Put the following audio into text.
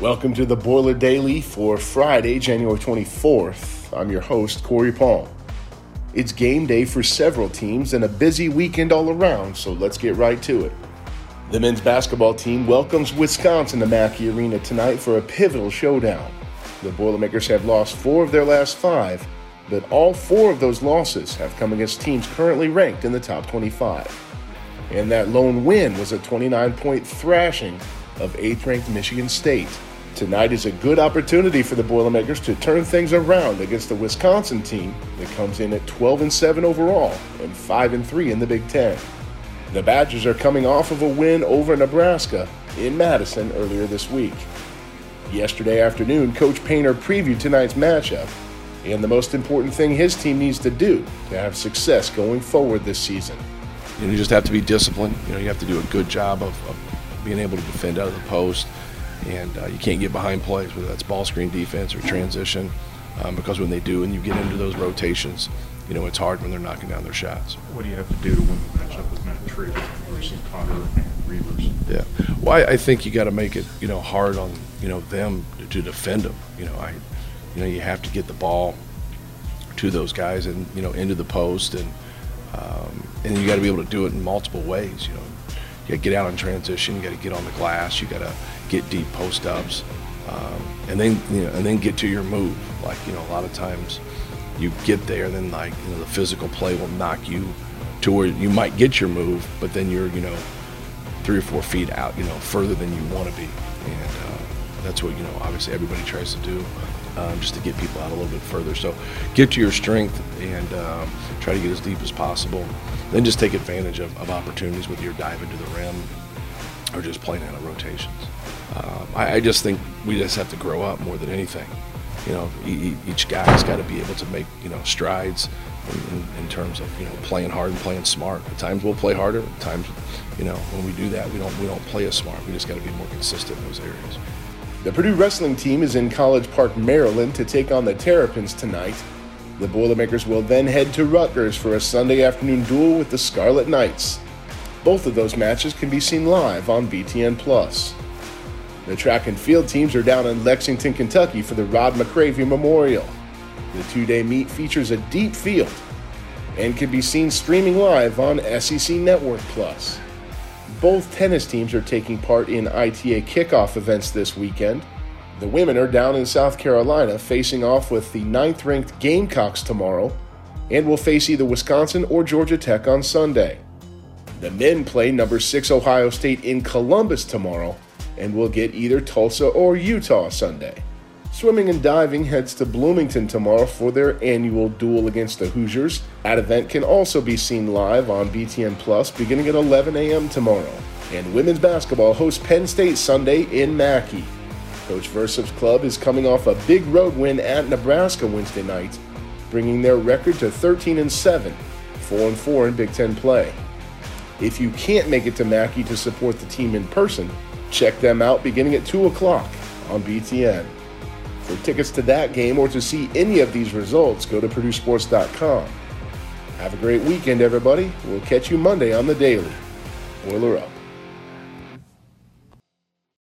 Welcome to the Boiler Daily for Friday, January 24th. I'm your host, Corey Palm. It's game day for several teams and a busy weekend all around, so let's get right to it. The men's basketball team welcomes Wisconsin to Mackey Arena tonight for a pivotal showdown. The Boilermakers have lost four of their last five, but all four of those losses have come against teams currently ranked in the top 25. And that lone win was a 29 point thrashing of 8th ranked Michigan State. Tonight is a good opportunity for the Boilermakers to turn things around against the Wisconsin team that comes in at 12 and 7 overall and 5 and 3 in the Big 10. The Badgers are coming off of a win over Nebraska in Madison earlier this week. Yesterday afternoon, Coach Painter previewed tonight's matchup and the most important thing his team needs to do to have success going forward this season. You, know, you just have to be disciplined. You know, you have to do a good job of, of being able to defend out of the post, and uh, you can't get behind plays, whether that's ball screen defense or transition, um, because when they do and you get into those rotations, you know, it's hard when they're knocking down their shots. What do you have to do to win the matchup with Matt Tree versus Potter and Reuvers? Yeah. Well, I, I think you got to make it, you know, hard on, you know, them to, to defend them. You know, I, you know, you have to get the ball to those guys and, you know, into the post and, um, and you got to be able to do it in multiple ways. You know, you got to get out in transition. You got to get on the glass. You got to get deep post ups, um, and then you know, and then get to your move. Like you know, a lot of times you get there, and then like you know, the physical play will knock you to where you might get your move, but then you're you know three or four feet out, you know, further than you want to be, and uh, that's what you know. Obviously, everybody tries to do. Um, just to get people out a little bit further. So get to your strength and um, try to get as deep as possible then just take advantage of, of opportunities with your dive into the rim or just playing out of rotations. Um, I, I, just think we just have to grow up more than anything. You know, each guy's got to be able to make you know strides in, in, in, terms of you know playing hard and playing smart. At times we'll play harder. At times, you know, when we do that, we don't we don't play as smart. We just got to be more consistent in those areas. The Purdue wrestling team is in College Park, Maryland, to take on the Terrapins tonight. The Boilermakers will then head to Rutgers for a Sunday afternoon duel with the Scarlet Knights. Both of those matches can be seen live on BTN Plus. The track and field teams are down in Lexington, Kentucky for the Rod McCravy Memorial. The two day meet features a deep field and can be seen streaming live on SEC Network Plus. Both tennis teams are taking part in ITA kickoff events this weekend. The women are down in South Carolina facing off with the ninth ranked Gamecocks tomorrow and will face either Wisconsin or Georgia Tech on Sunday. The men play number 6 Ohio State in Columbus tomorrow and will get either Tulsa or Utah Sunday. Swimming and diving heads to Bloomington tomorrow for their annual duel against the Hoosiers. That event can also be seen live on BTN Plus beginning at 11 a.m. tomorrow. And women's basketball hosts Penn State Sunday in Mackey. Coach Versyp's club is coming off a big road win at Nebraska Wednesday night, bringing their record to 13 and 7, 4 and 4 in Big Ten play. If you can't make it to Mackey to support the team in person, check them out beginning at 2 o'clock on BTN. For tickets to that game or to see any of these results, go to PurdueSports.com. Have a great weekend, everybody. We'll catch you Monday on the Daily. Boiler up.